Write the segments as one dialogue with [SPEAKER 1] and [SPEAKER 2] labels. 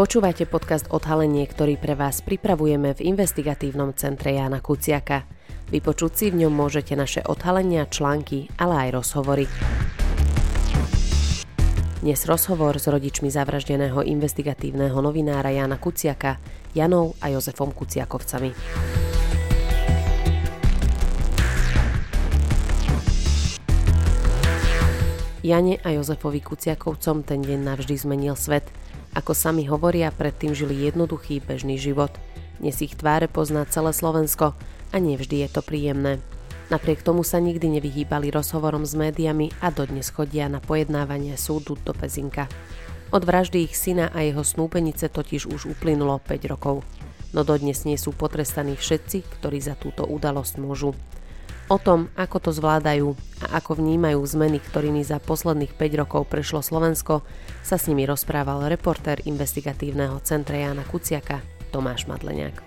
[SPEAKER 1] Počúvate podcast Odhalenie, ktorý pre vás pripravujeme v investigatívnom centre Jána Kuciaka. Vypočuť si v ňom môžete naše odhalenia, články, ale aj rozhovory. Dnes rozhovor s rodičmi zavraždeného investigatívneho novinára Jana Kuciaka, Janou a Jozefom Kuciakovcami. Jane a Jozefovi Kuciakovcom ten deň navždy zmenil svet – ako sami hovoria, predtým žili jednoduchý bežný život. Dnes ich tváre pozná celé Slovensko a nevždy je to príjemné. Napriek tomu sa nikdy nevyhýbali rozhovorom s médiami a dodnes chodia na pojednávanie súdu do Pezinka. Od vraždy ich syna a jeho snúbenice totiž už uplynulo 5 rokov. No dodnes nie sú potrestaní všetci, ktorí za túto udalosť môžu. O tom, ako to zvládajú a ako vnímajú zmeny, ktorými za posledných 5 rokov prešlo Slovensko, sa s nimi rozprával reportér investigatívneho centra Jana Kuciaka Tomáš Madleniak.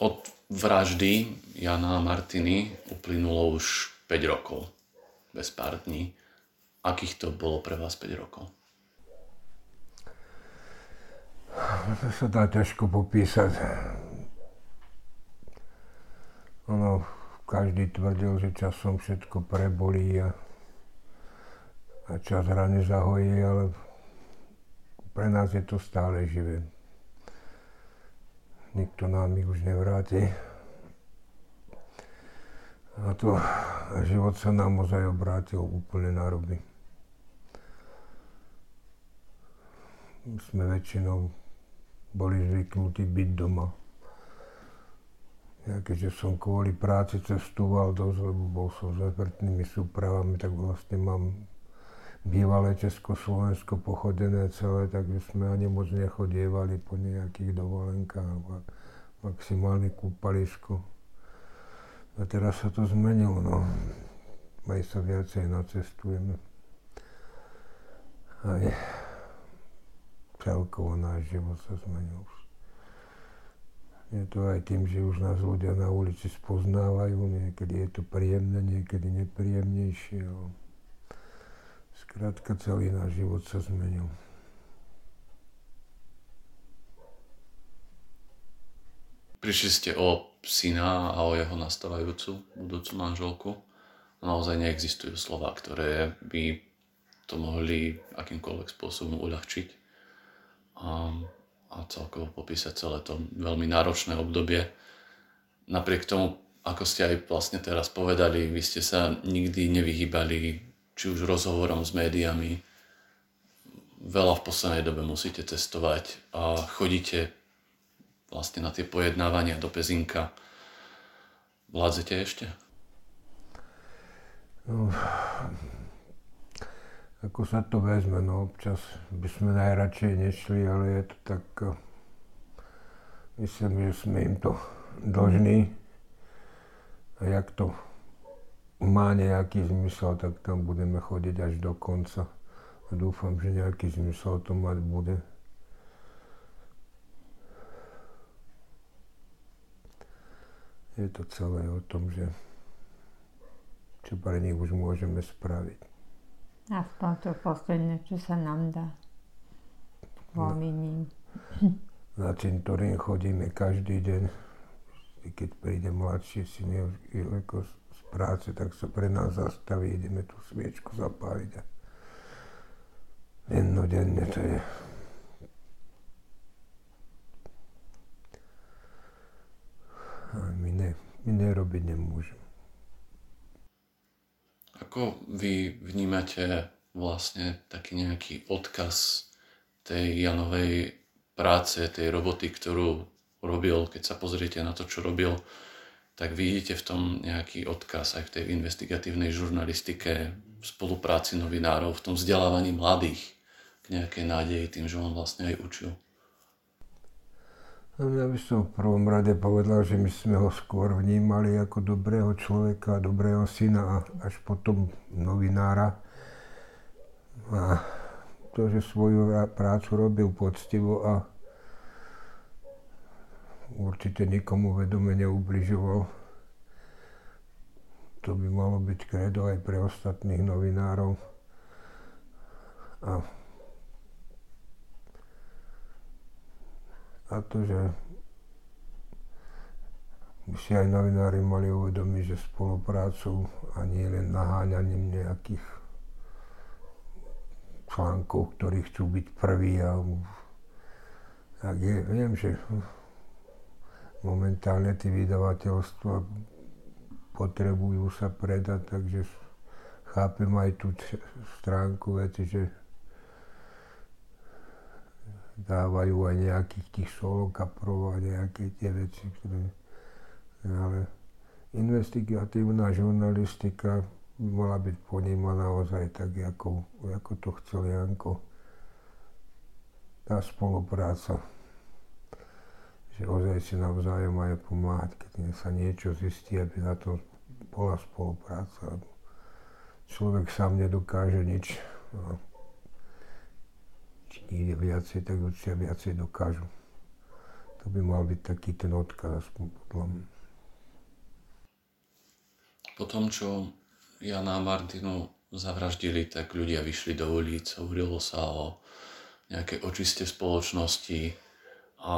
[SPEAKER 2] Od vraždy Jana a Martiny uplynulo už 5 rokov, bez pár dní. Akých to bolo pre vás 5 rokov?
[SPEAKER 3] To sa dá ťažko popísať. Ono, každý tvrdil, že časom všetko prebolí a, a čas rany zahojí, ale pre nás je to stále živé. Nikto nám ich už nevráti. A to život sa nám ozaj obrátil úplne na ruby. Sme väčšinou boli zvyknutí byť doma. Ja keďže som kvôli práci cestoval dosť, lebo bol som s vrtnými súpravami, tak vlastne mám bývalé Československo pochodené celé, takže sme ani moc nechodievali po nejakých dovolenkách, maximálne kúpalisko. A teraz sa to zmenilo, no. Aj sa viacej nacestujeme. Aj celkovo náš život sa zmenil. Je to aj tým, že už nás ľudia na ulici spoznávajú, niekedy je to príjemné, niekedy nepríjemnejšie. Ale skrátka celý náš život sa zmenil.
[SPEAKER 2] Prišli ste o syna a o jeho nastávajúcu budúcu manželku. Naozaj neexistujú slova, ktoré by to mohli akýmkoľvek spôsobom uľahčiť a, a celkovo popísať celé to veľmi náročné obdobie. Napriek tomu, ako ste aj vlastne teraz povedali, vy ste sa nikdy nevyhýbali či už rozhovorom s médiami. Veľa v poslednej dobe musíte testovať a chodíte vlastne na tie pojednávania do Pezinka. Vládzete ešte?
[SPEAKER 3] Ako sa to vezme, no občas by sme najradšej nešli, ale je to tak, eh, myslím, že sme im to dlžní. A jak to má nejaký zmysel, tak tam budeme chodiť až do konca. A dúfam, že nejaký zmysel to mať bude. Je to celé o tom, že čo pre nich už môžeme spraviť.
[SPEAKER 4] Aspoň to posledné, čo sa nám dá. Voľný.
[SPEAKER 3] Na cintorín chodíme každý deň. I keď príde mladší syn z práce, tak sa pre nás zastaví, ideme tú sviečku zapáliť. A dennodenne to je. A my, ne, my nerobiť nemôžeme.
[SPEAKER 2] Ako vy vnímate vlastne taký nejaký odkaz tej Janovej práce, tej roboty, ktorú robil, keď sa pozriete na to, čo robil, tak vidíte v tom nejaký odkaz aj v tej investigatívnej žurnalistike, v spolupráci novinárov, v tom vzdelávaní mladých k nejakej nádeji tým, že on vlastne aj učil.
[SPEAKER 3] Ja by som v prvom rade povedal, že my sme ho skôr vnímali ako dobrého človeka, dobrého syna a až potom novinára. A to, že svoju prácu robil poctivo a určite nikomu vedome neubližoval. To by malo byť kredo aj pre ostatných novinárov. A, a to, že by si aj novinári mali uvedomiť, že spoluprácu a nie len naháňaním nejakých článkov, ktorí chcú byť prví a tak je, viem, že momentálne tie vydavateľstva potrebujú sa predať, takže chápem aj tú stránku veci, že dávajú aj nejakých tých solokaprov a nejaké tie veci, ktoré ale investigatívna žurnalistika mala byť ponímaná naozaj tak, ako, ako to chcel Janko. Tá spolupráca, že ozaj si navzájom majú pomáhať, keď sa niečo zistí, aby na to bola spolupráca. Človek sám nedokáže nič. No. Ide viacej, tak určite viacej dokážu. To by mal byť taký ten odkaz, aspoň podľa mňa.
[SPEAKER 2] Po tom, čo Jana a Martinu zavraždili, tak ľudia vyšli do ulic, hovorilo sa o nejakej očiste spoločnosti, a,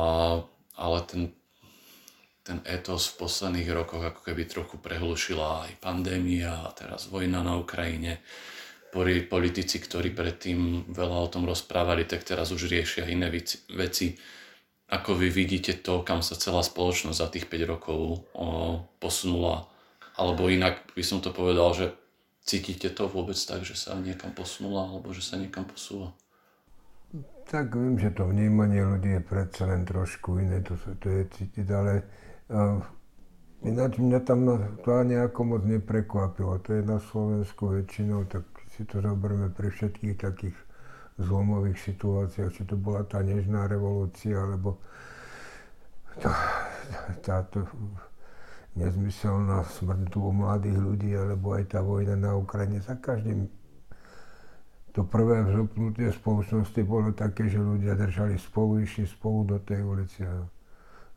[SPEAKER 2] ale ten, ten etos v posledných rokoch ako keby trochu prehlušila aj pandémia a teraz vojna na Ukrajine. Politici, ktorí predtým veľa o tom rozprávali, tak teraz už riešia iné veci. Ako vy vidíte to, kam sa celá spoločnosť za tých 5 rokov o, posunula alebo inak by som to povedal, že cítite to vôbec tak, že sa niekam posunula, alebo že sa niekam posúva?
[SPEAKER 3] Tak viem, že to vnímanie ľudí je predsa len trošku iné, to, to je cítiť, ale uh, ináč mňa tam to ani ako moc neprekvapilo. To je na Slovensku väčšinou, tak si to zoberme pri všetkých takých zlomových situáciách, či to bola tá nežná revolúcia, alebo tá, táto nezmyselná smrť u mladých ľudí, alebo aj tá vojna na Ukrajine. Za každým to prvé vzopnutie spoločnosti bolo také, že ľudia držali spolu, išli spolu do tej ulice.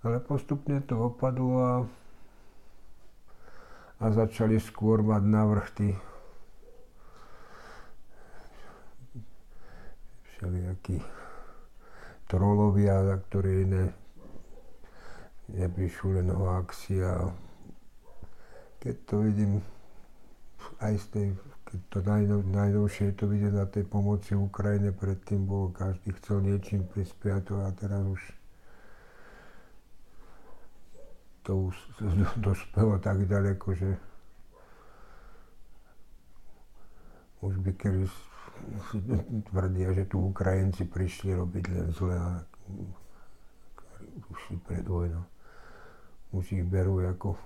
[SPEAKER 3] Ale postupne to opadlo a, a začali skôr mať navrh tí všelijakí trolovia, ktorí ne, nepíšu len hoaxi a keď to vidím aj z tej, keď to najno, najnovšie to vidie na tej pomoci Ukrajine, predtým bolo, každý chcel niečím prispiať a teraz už to už dospelo tak ďaleko, že už by kedy tvrdia, že tu Ukrajinci prišli robiť len zle a už si pred vojnou. Už ich berú ako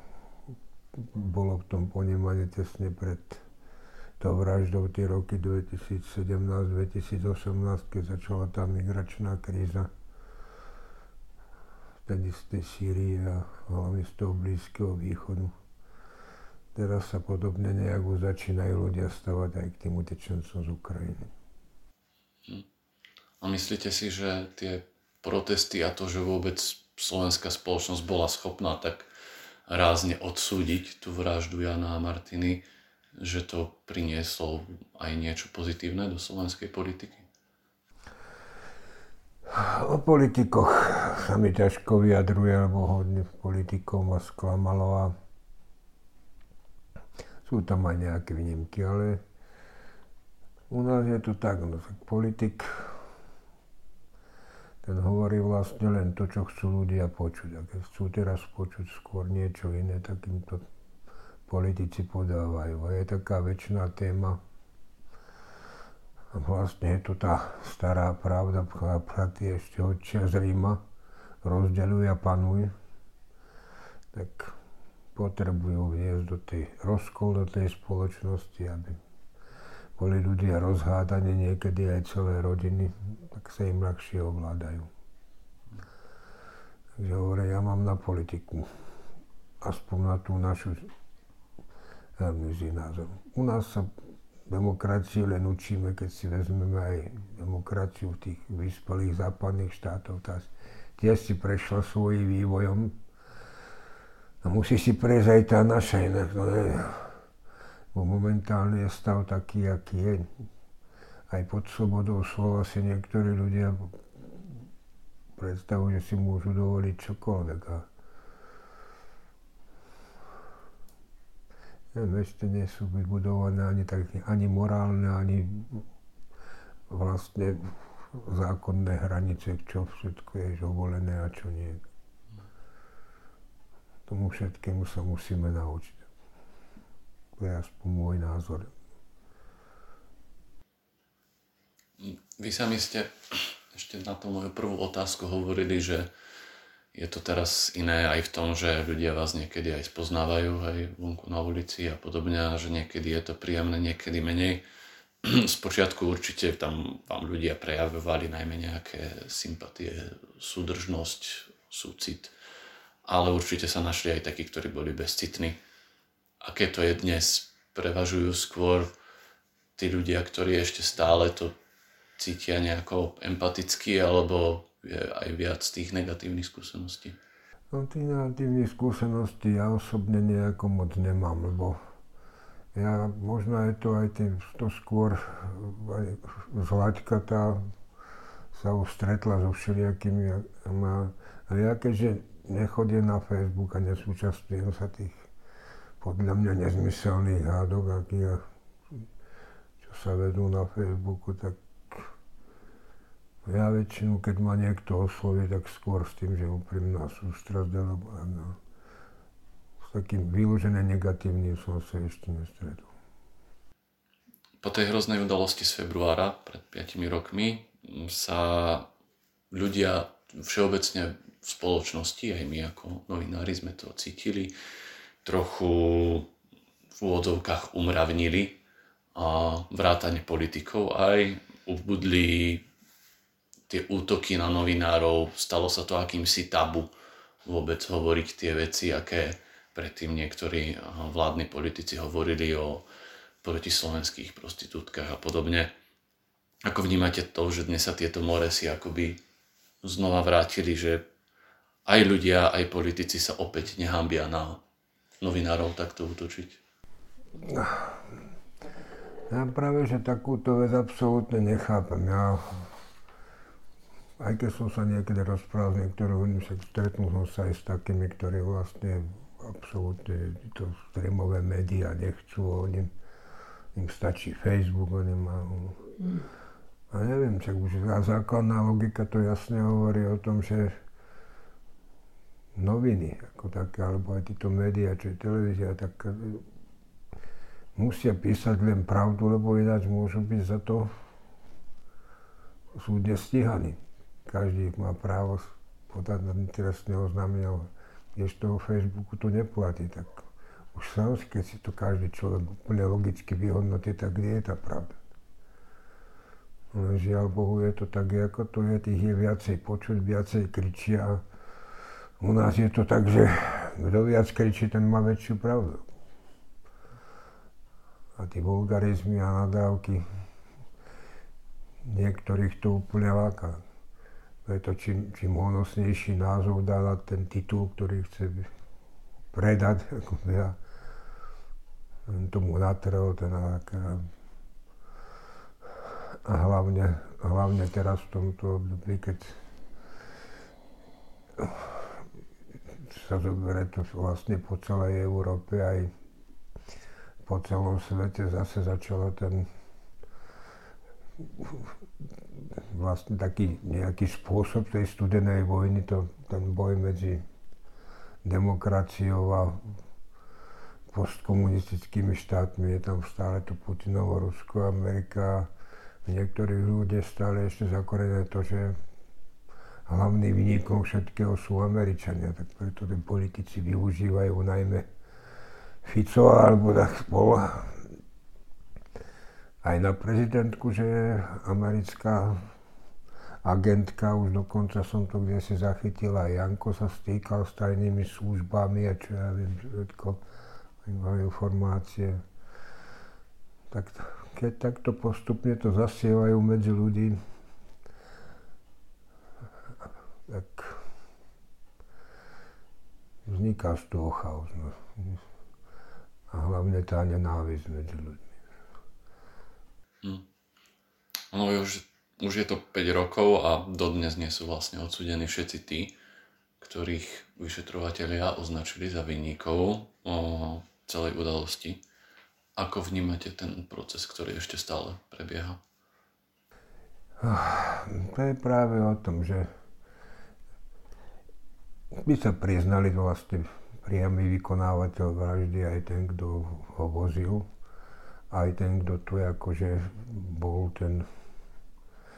[SPEAKER 3] bolo v tom ponímaní tesne pred tou vraždou tie roky 2017-2018, keď začala tá migračná kríza vtedy z tej Sýrie a hlavne z toho Blízkeho východu. Teraz sa podobne nejak začínajú ľudia stavať aj k tým utečencom z Ukrajiny.
[SPEAKER 2] Hm. A myslíte si, že tie protesty a to, že vôbec slovenská spoločnosť bola schopná tak rázne odsúdiť tú vraždu Jana a Martiny, že to prinieslo aj niečo pozitívne do slovenskej politiky?
[SPEAKER 3] O politikoch sa mi ťažko vyjadruje, lebo hodne politikov ma sklamalo a sú tam aj nejaké výnimky, ale u nás je to tak, no tak politik ten hovorí vlastne len to, čo chcú ľudia počuť. A keď chcú teraz počuť skôr niečo iné, tak im to politici podávajú. A je taká väčšiná téma. A vlastne je to tá stará pravda, platy ešte od z Ríma, rozdeľuj a panuj. Tak potrebujú vniesť do tej rozkol do tej spoločnosti, aby boli ľudia rozhádaní, niekedy aj celé rodiny, tak sa im ľahšie ovládajú. Takže hovorím, ja mám na politiku, aspoň na tú našu veľmi názor. U nás sa demokraciu len učíme, keď si vezmeme aj demokraciu v tých vyspelých západných štátoch. Tá, tiež si prešla svojím vývojom a musí si prejsť aj tá naša inak. No, Bo momentálne je stav taký, aký je. Aj pod slobodou slova si niektorí ľudia predstavujú, že si môžu dovoliť čokoľvek. A ešte nie sú vybudované ani, tak, ani morálne, ani vlastne zákonné hranice, čo všetko je dovolené a čo nie. Tomu všetkému sa musíme naučiť. To je aspoň môj názor.
[SPEAKER 2] Vy sami ste ešte na tú moju prvú otázku hovorili, že je to teraz iné aj v tom, že ľudia vás niekedy aj spoznávajú aj vonku na ulici a podobne že niekedy je to príjemné, niekedy menej. Spočiatku určite tam vám ľudia prejavovali najmä nejaké sympatie, súdržnosť, súcit, ale určite sa našli aj takí, ktorí boli bezcitní. Aké to je dnes? Prevažujú skôr tí ľudia, ktorí ešte stále to cítia nejako empaticky alebo je aj viac tých negatívnych skúseností?
[SPEAKER 3] No tých negatívnych skúseností ja osobne nejako moc nemám, lebo ja, možno je to aj tým, to skôr aj zlaďka tá sa už stretla so všelijakými, a ja keďže nechodím na Facebook a nesúčastňujem sa tých podľa mňa nezmyselných hádok, akých, čo sa vedú na Facebooku, tak ja väčšinu, keď ma niekto osloví, tak skôr s tým, že úprimná sústrasť, alebo no, s takým vyložené negatívnym som sa ešte nestretol.
[SPEAKER 2] Po tej hroznej udalosti z februára pred 5 rokmi sa ľudia všeobecne v spoločnosti, aj my ako novinári sme to cítili, trochu v úvodzovkách umravnili a vrátane politikov aj ubudli tie útoky na novinárov, stalo sa to akýmsi tabu vôbec hovoriť tie veci, aké predtým niektorí vládni politici hovorili o protislovenských prostitútkach a podobne. Ako vnímate to, že dnes sa tieto si akoby znova vrátili, že aj ľudia, aj politici sa opäť nehambia na novinárov takto útočiť?
[SPEAKER 3] Ja práve, že takúto vec absolútne nechápem. Ja aj keď som sa niekedy rozprával s niektorými, však stretnul som sa aj s takými, ktorí vlastne absolútne to streamové médiá nechcú, oni, im stačí Facebook, oni majú... Mm. A neviem, čak už základná logika to jasne hovorí o tom, že noviny ako také, alebo aj títo médiá, čo je televízia, tak e, musia písať len pravdu, lebo ináč môžu byť za to súdne stíhaní každý má právo podať na trestné oznámenie, keď toho Facebooku to neplatí, tak už sám, keď si to každý človek úplne logicky vyhodnotí, tak kde je tá pravda? No, žiaľ Bohu je to tak, ako to je, tých je viacej počuť, viacej kričia. U nás je to tak, že kto viac kričí, ten má väčšiu pravdu. A tie vulgarizmy a nadávky, niektorých to úplne láka. Preto čím, čím honosnejší názov dá na ten titul, ktorý chce predať, ako ja tomu natrel, ten a hlavne, hlavne teraz v tomto období, keď sa zoberie to vlastne po celej Európe aj po celom svete zase začalo ten vlastne taký nejaký spôsob tej studenej vojny, to, ten boj medzi demokraciou a postkomunistickými štátmi. Je tam stále to Putinovo, Rusko, Amerika. V niektorých ľudia stále ešte zakorené to, že hlavný vynikom všetkého sú Američania, tak preto tí politici využívajú najmä Fico alebo tak spolu aj na prezidentku, že americká agentka, už dokonca som to kde si zachytila, Janko sa stýkal s tajnými službami a čo ja viem, všetko, informácie. Tak keď takto postupne to zasievajú medzi ľudí, tak vzniká z toho chaos. No. A hlavne klebetá nenávisť medzi ľuďmi.
[SPEAKER 2] Hm. No už, už je to 5 rokov a dodnes nie sú vlastne odsudení všetci tí, ktorých vyšetrovateľia označili za vinníkov o celej udalosti. Ako vnímate ten proces, ktorý ešte stále prebieha?
[SPEAKER 3] To je práve o tom, že by sa priznali vlastne priamy vykonávateľ vraždy, aj ten, kto ho vozil, aj ten, kto tu akože bol ten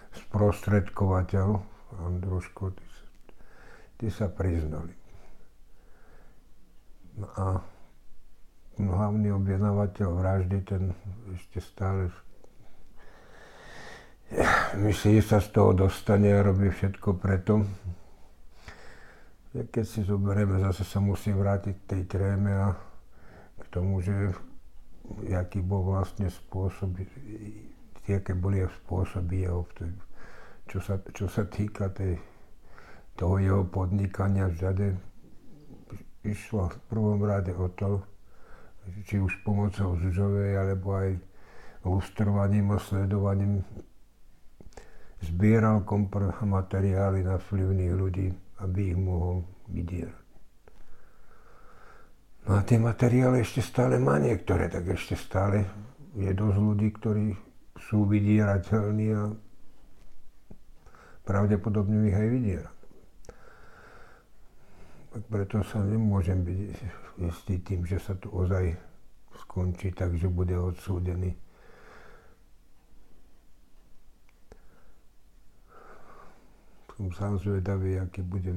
[SPEAKER 3] sprostredkovateľ, Andruško, tí, tí sa priznali. No a hlavný objednávateľ vraždy, ten ešte stále myslí, že sa z toho dostane a robí všetko preto. Keď si zoberieme, zase sa musím vrátiť k tej tréme a k tomu, že aký bol vlastne spôsob, aké boli spôsoby jeho, čo sa, čo sa týka tej, toho jeho podnikania všade, išlo v prvom rade o to, či už pomocou Zužovej, alebo aj lustrovaním a sledovaním zbieral materiály na vplyvných ľudí, aby ich mohol vydierať. No a tie materiály ešte stále má niektoré, tak ešte stále je dosť ľudí, ktorí sú vydierateľní a pravdepodobne ich aj vydierať. Tak preto sa nemôžem byť istý tým, že sa to ozaj skončí tak, že bude odsúdený som sám zvedavý, aký bude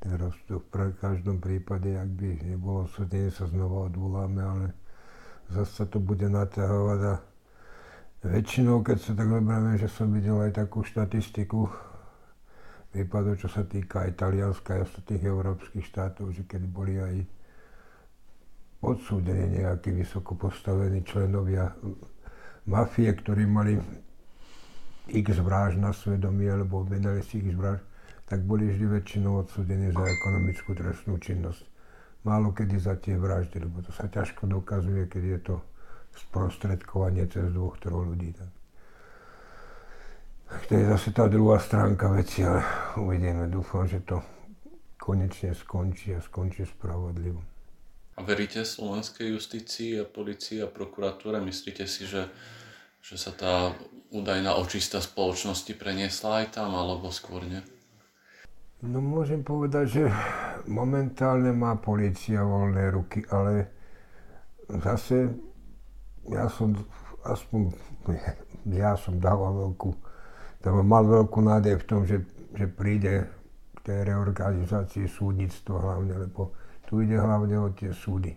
[SPEAKER 3] ten rozstup. V každom prípade, ak by nebolo súdenie, sa znova odvoláme, ale zase to bude naťahovať a väčšinou, keď sa tak zoberieme, že som videl aj takú štatistiku výpadov, čo sa týka aj Talianska aj ostatných európskych štátov, že keď boli aj odsúdení nejakí vysoko postavení členovia mafie, ktorí mali x vražd na svedomí alebo objednali si x vražd, tak boli vždy väčšinou odsudení za ekonomickú trestnú činnosť. Málo kedy za tie vraždy, lebo to sa ťažko dokazuje, keď je to sprostredkovanie cez dvoch, troch ľudí. Tak. To je zase tá druhá stránka veci, ale uvidíme. Dúfam, že to konečne skončí a skončí spravodlivo.
[SPEAKER 2] A veríte slovenskej justícii a policii a prokuratúre? Myslíte si, že, že sa tá údajná očista spoločnosti preniesla aj tam, alebo skôr nie?
[SPEAKER 3] No môžem povedať, že momentálne má policia voľné ruky, ale zase ja som aspoň, ja som dával veľkú, tam mal veľkú nádej v tom, že, že príde k tej reorganizácii súdnictva hlavne, lebo tu ide hlavne o tie súdy.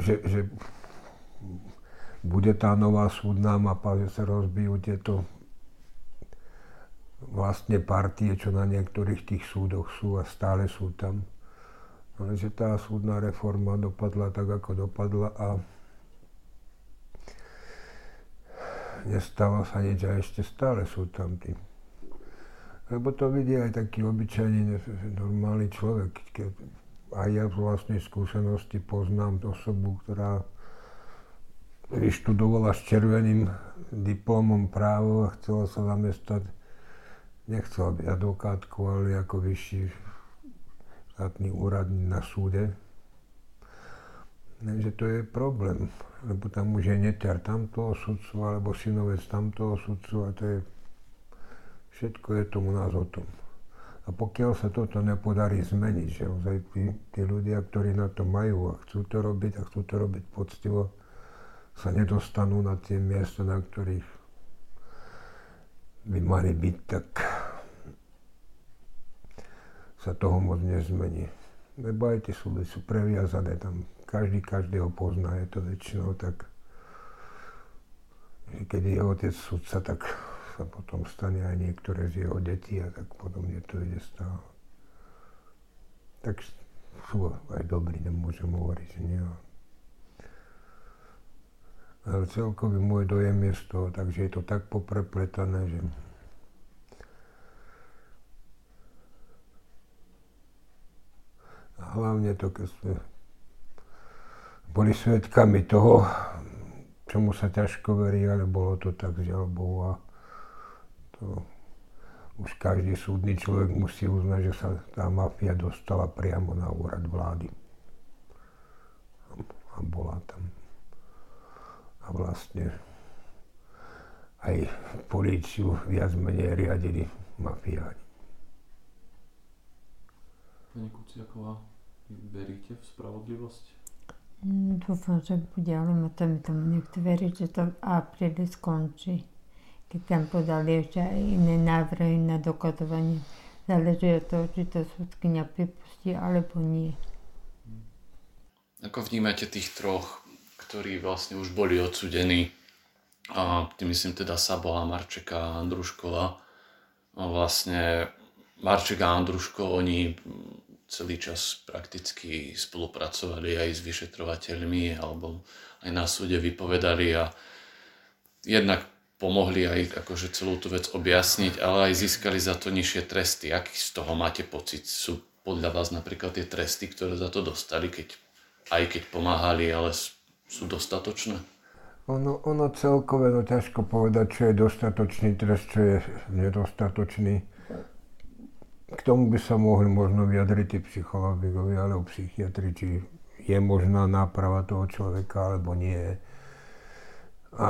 [SPEAKER 3] Že, že bude tá nová súdna mapa, že sa rozbijú tieto vlastne partie, čo na niektorých tých súdoch sú a stále sú tam. Ale že tá súdna reforma dopadla tak, ako dopadla a nestalo sa nič a ešte stále sú tam tí. Lebo to vidí aj taký obyčajný, normálny človek. Keď aj ja z vlastnej skúsenosti poznám osobu, ktorá vyštudovala s červeným diplomom právo a chcela sa zamestať, nechcela byť advokátkou, ale ako vyšší štátny úradník na súde. Takže to je problém, lebo tam už je neťar tamtoho sudcu, alebo synovec tamtoho sudcu a to je, všetko je tomu nás o tom. A pokiaľ sa toto nepodarí zmeniť, že ozaj tí, tí ľudia, ktorí na to majú a chcú to robiť a chcú to robiť poctivo, sa nedostanú na tie miesta, na ktorých by mali byť, tak sa toho moc nezmení. Tie súdy sú previazané, tam každý každého pozná, je to väčšinou tak, že keď je otec sudca, tak sa potom stane aj niektoré z jeho detí a tak podobne to ide stále. Tak sú aj dobrí, nemôžem hovoriť, že nie ale celkový môj dojem je z toho, takže je to tak poprepletané, že hlavne to, keď sme boli svetkami toho, čomu sa ťažko verí, ale bolo to tak, žiaľ Bohu. A to už každý súdny človek musí uznať, že sa tá mafia dostala priamo na úrad vlády. A bola tam. A vlastne aj políciu viac menej riadili mafiáni.
[SPEAKER 2] Pani Kuciaková, veríte v spravodlivosť?
[SPEAKER 4] Mm, dúfam, že bude, ale ma tam tomu nechce veriť, že to v apríli skončí. Keď tam podali ešte aj iné návrhy na dokazovanie. Záleží od toho, či to súdkynia pripustí, alebo nie.
[SPEAKER 2] Ako vnímate tých troch, ktorí vlastne už boli odsudení? A tým myslím teda Sabola, Marčeka a Andruškova. A vlastne Marček a Andruško, oni celý čas prakticky spolupracovali aj s vyšetrovateľmi alebo aj na súde vypovedali a jednak pomohli aj akože celú tú vec objasniť, ale aj získali za to nižšie tresty. Aký z toho máte pocit? Sú podľa vás napríklad tie tresty, ktoré za to dostali, keď, aj keď pomáhali, ale sú dostatočné?
[SPEAKER 3] Ono, ono celkové, no ťažko povedať, čo je dostatočný trest, čo je nedostatočný k tomu by sa mohli možno vyjadriť tí psychológovia alebo psychiatri, či je možná náprava toho človeka alebo nie. A,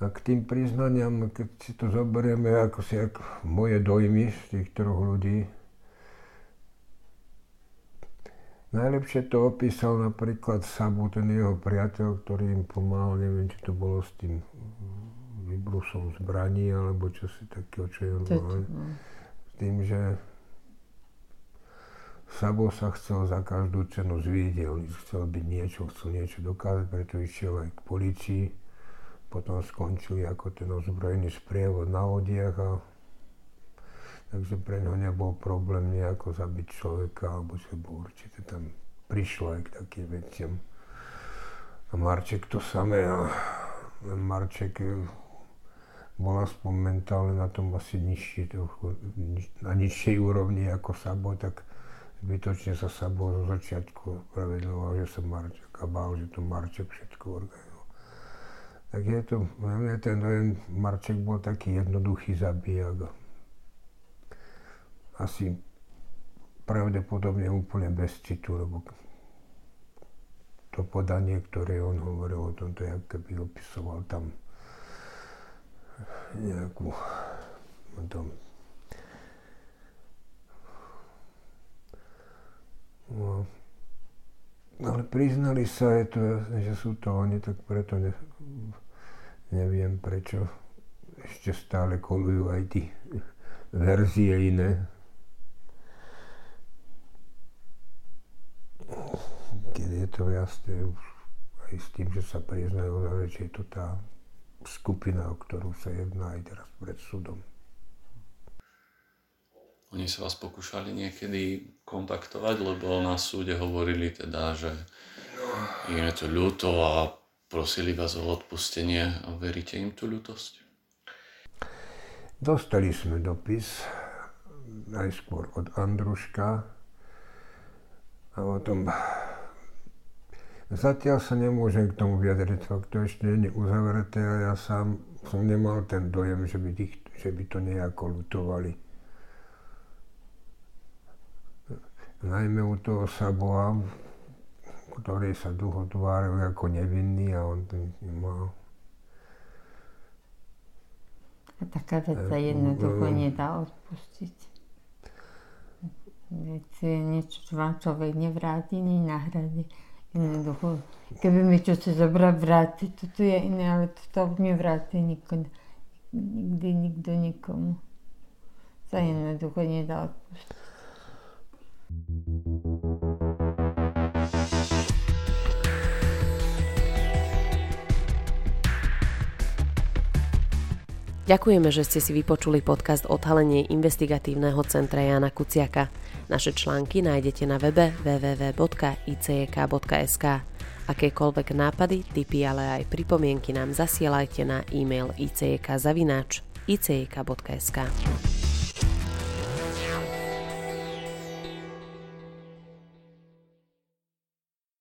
[SPEAKER 3] a k tým priznaniam, keď si to zoberieme ako si ako moje dojmy z tých troch ľudí, Najlepšie to opísal napríklad Sabu, ten jeho priateľ, ktorý im pomáhal, neviem, či to bolo s tým výbrusom zbraní, alebo čo si takého, čo je mal. S tým, že Sabo sa chcel za každú cenu zvidieť, chcel byť niečo, chcel niečo dokázať, preto išiel aj k policii. Potom skončili ako ten ozbrojený sprievod na lodiach a takže pre neho nebol problém nejako zabiť človeka, alebo čo bol určite tam prišlo aj k takým veciam. A Marček to samé, a Marček bol aspoň mentálne na tom asi nižšie, na nižšej úrovni ako Sabo, tak zbytočne sa Sabo zo začiatku pravedloval, že sa Marček a bál, že to Marček všetko organizoval. Tak je to, na mňa ten Marček bol taký jednoduchý zabijak. Asi pravdepodobne úplne bez citu, lebo to podanie, ktoré on hovoril o tom, to je, keby opisoval tam nejakú tom, no, ale priznali sa, je to, že sú to oni, tak preto ne, neviem prečo ešte stále kolujú aj tí verzie iné. Keď je to jasné už aj s tým, že sa priznajú, že je to tá skupina, o ktorú sa jedná aj teraz pred súdom.
[SPEAKER 2] Oni sa vás pokúšali niekedy kontaktovať, lebo na súde hovorili teda, že je to ľúto a prosili vás o odpustenie a veríte im tú ľútosť?
[SPEAKER 3] Dostali sme dopis najskôr od Andruška a o tom Zatiaľ sa nemôžem k tomu vyjadriť, fakt to ešte nie je uzavreté a ja sám som nemal ten dojem, že by, tých, že by to nejako lutovali. Najmä u toho Saboa, ktorý sa dlho tváril ako nevinný a on to nemal.
[SPEAKER 4] A taká vec sa jednoducho nedá odpustiť. Veď niečo, čo vám človek nevráti, nenahradí. Jednoducho, keby mi čo si zobrať, vrátiť, toto je iné, ale to nevráti nikto, nikdy nikto nikomu. Sa jednoducho nedá odpustiť.
[SPEAKER 1] Ďakujeme, že ste si vypočuli podcast Odhalenie investigatívneho centra Jana Kuciaka. Naše články nájdete na webe www.icek.sk. Akékoľvek nápady, tipy, ale aj pripomienky nám zasielajte na e-mail icek.icek.sk.